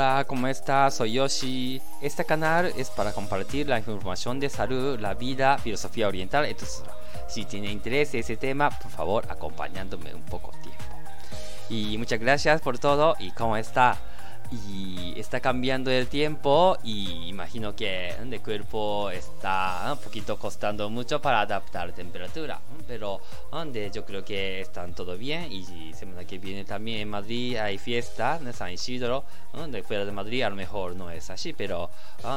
Hola, ¿cómo estás? Soy Yoshi. Este canal es para compartir la información de salud, la vida, filosofía oriental, Entonces, Si tiene interés en ese tema, por favor, acompañándome un poco tiempo. Y muchas gracias por todo. ¿Y cómo está? Y está cambiando el tiempo y imagino que el cuerpo está un poquito costando mucho para adaptar la temperatura pero donde yo creo que están todo bien y semana que viene también en Madrid hay fiesta en San Isidro donde fuera de Madrid a lo mejor no es así pero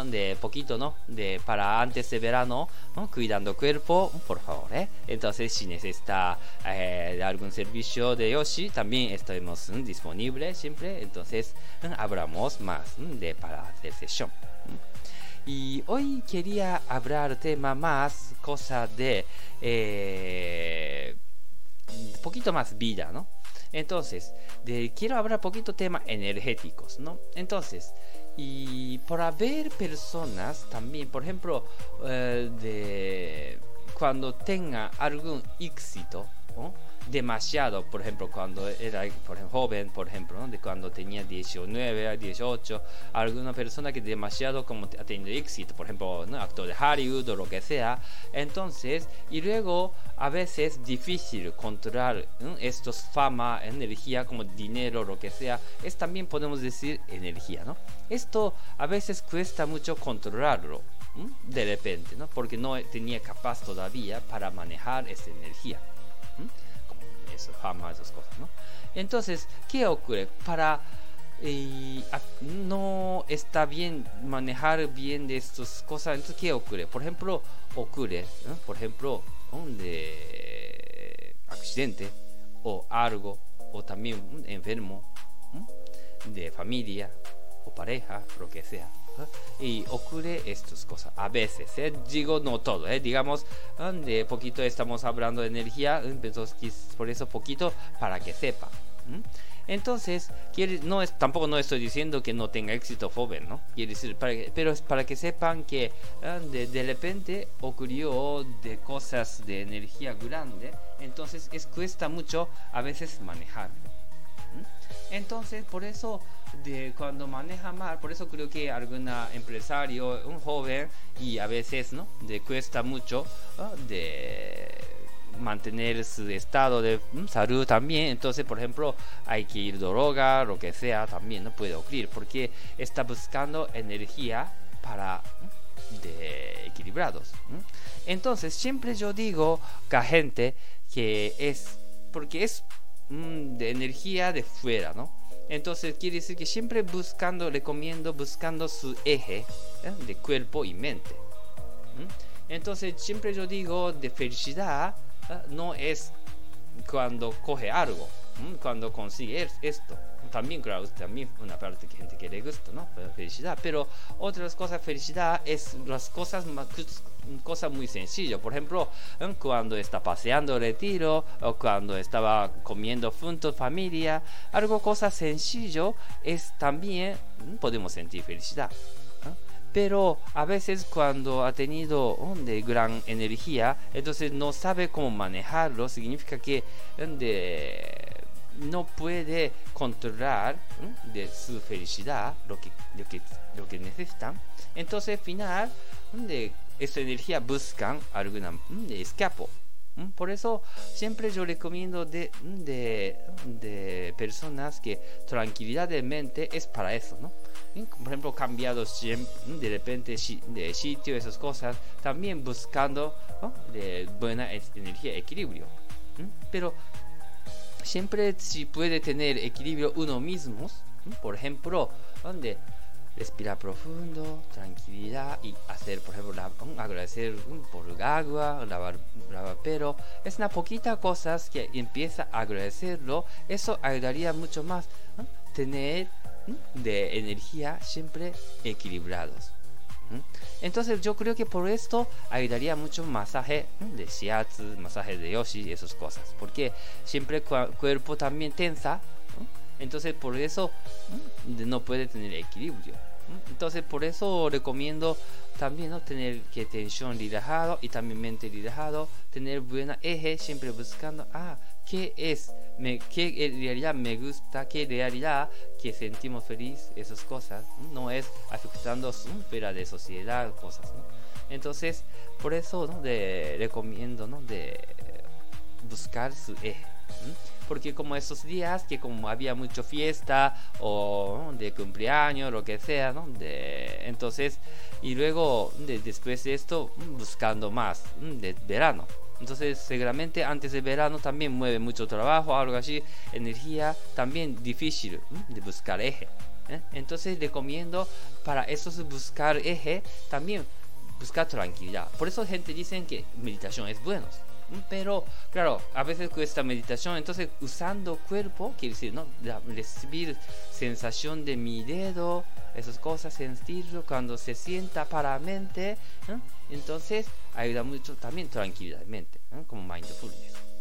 de poquito no de para antes de verano cuidando cuerpo por favor ¿eh? entonces si necesita eh, algún servicio de Yoshi también estamos disponibles siempre. Entonces hablamos más de para sesión. Y hoy quería hablar tema más, cosa de eh, poquito más vida, ¿no? Entonces, quiero hablar poquito tema energéticos, ¿no? Entonces, y por haber personas también, por ejemplo, eh, de cuando tenga algún éxito, ¿no? Demasiado, por ejemplo, cuando era por ejemplo, joven, por ejemplo, de cuando tenía 19, 18, alguna persona que demasiado como ha tenido éxito, por ejemplo, ¿no? actor de Hollywood o lo que sea, entonces, y luego a veces difícil controlar estos fama, energía, como dinero, lo que sea, es también podemos decir energía, ¿no? Esto a veces cuesta mucho controlarlo de repente, ¿no? Porque no tenía capaz todavía para manejar esa energía fama, esas cosas, ¿no? Entonces, ¿qué ocurre? Para eh, no está bien manejar bien estas cosas, entonces, ¿qué ocurre? Por ejemplo, ocurre, por ejemplo, un de accidente o algo, o también un enfermo de familia o pareja, lo que sea y ocurre estas cosas. A veces ¿eh? digo no todo ¿eh? digamos de poquito estamos hablando de energía entonces por eso poquito para que sepa entonces quiere, no es, tampoco no estoy diciendo que no tenga éxito joven no quiere decir pero es para que sepan que de, de, repente ocurrió de cosas de energía grande entonces es cuesta mucho a veces manejarlo entonces por eso de cuando maneja mal, por eso creo que algún empresario, un joven, y a veces, ¿no? De cuesta mucho de mantener su estado de mm, salud también. Entonces, por ejemplo, hay que ir droga, lo que sea, también no puede ocurrir, porque está buscando energía para de equilibrados. Entonces, siempre yo digo que gente que es, porque es mm, de energía de fuera, ¿no? Entonces quiere decir que siempre buscando, recomiendo buscando su eje ¿eh? de cuerpo y mente. Entonces siempre yo digo de felicidad ¿eh? no es cuando coge algo, cuando consigue esto. También, claro, también una parte que gente que le gusta, ¿no? Felicidad. Pero otras cosas, felicidad es las cosas más cosa muy sencilla. Por ejemplo, cuando está paseando retiro o cuando estaba comiendo juntos familia, algo cosa sencillo es también podemos sentir felicidad. Pero a veces cuando ha tenido de gran energía, entonces no sabe cómo manejarlo, significa que no puede controlar de su felicidad lo que, lo que, lo que necesitan. Entonces, al final, de esa energía buscan alguna mm, escapo. Por eso siempre yo recomiendo de, de, de, personas que tranquilidad de mente es para eso, ¿no? Por ejemplo, cambiado de repente de sitio, esas cosas, también buscando de buena energía, equilibrio. Pero siempre si puede tener equilibrio uno mismo, por ejemplo, donde respirar profundo, tranquilidad y hacer, por ejemplo, agradecer por el agua, lavar, lavar, pero es una poquita cosas que empieza a agradecerlo, eso ayudaría mucho más tener de energía siempre equilibrados. Entonces yo creo que por esto ayudaría mucho masaje de shiatsu, masaje de yoshi esas cosas, porque siempre cuerpo también tensa entonces por eso no puede tener equilibrio. Entonces por eso recomiendo también tener que tensión relajado y también mente relajado, tener buena eje, siempre buscando, ah, ¿qué es me, qué realidad me gusta, qué realidad que sentimos feliz, esas cosas, no es afectando fuera de sociedad, cosas. Entonces, por eso ¿no? recomiendo ¿no? buscar su eje. Porque como esos días que como había mucha fiesta o de cumpleaños, lo que sea, ¿no? Entonces, y luego de, después de esto, buscando más de verano. Entonces, seguramente antes de verano también mueve mucho trabajo, algo así, energía, también difícil de buscar eje. ¿eh? Entonces, recomiendo para esos buscar eje también buscar tranquilidad. Por eso gente dicen que meditación es bueno. Pero, claro, a veces cuesta meditación. Entonces, usando cuerpo, quiere decir, ¿no? Recibir sensación de mi dedo, esas cosas, sentirlo cuando se sienta para mente. Entonces, ayuda mucho también tranquilidad mente, como mindfulness.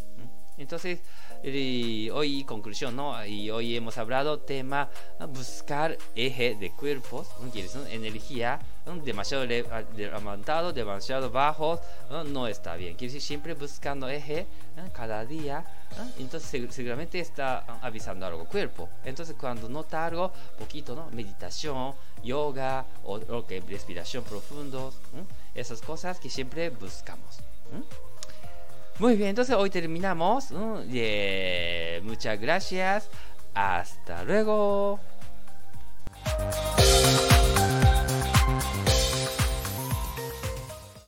Entonces, y hoy conclusión, ¿no? Y hoy hemos hablado tema buscar eje de cuerpos, ¿no? energía demasiado levantado, demasiado bajo, ¿no? está bien. Quiere decir siempre buscando eje cada día. Entonces seguramente está avisando algo cuerpo. Entonces cuando nota algo, poquito, ¿no? Meditación, yoga o, o que respiración profundo, esas cosas que siempre buscamos. Muy bien, entonces hoy terminamos. muchas gracias. Hasta luego.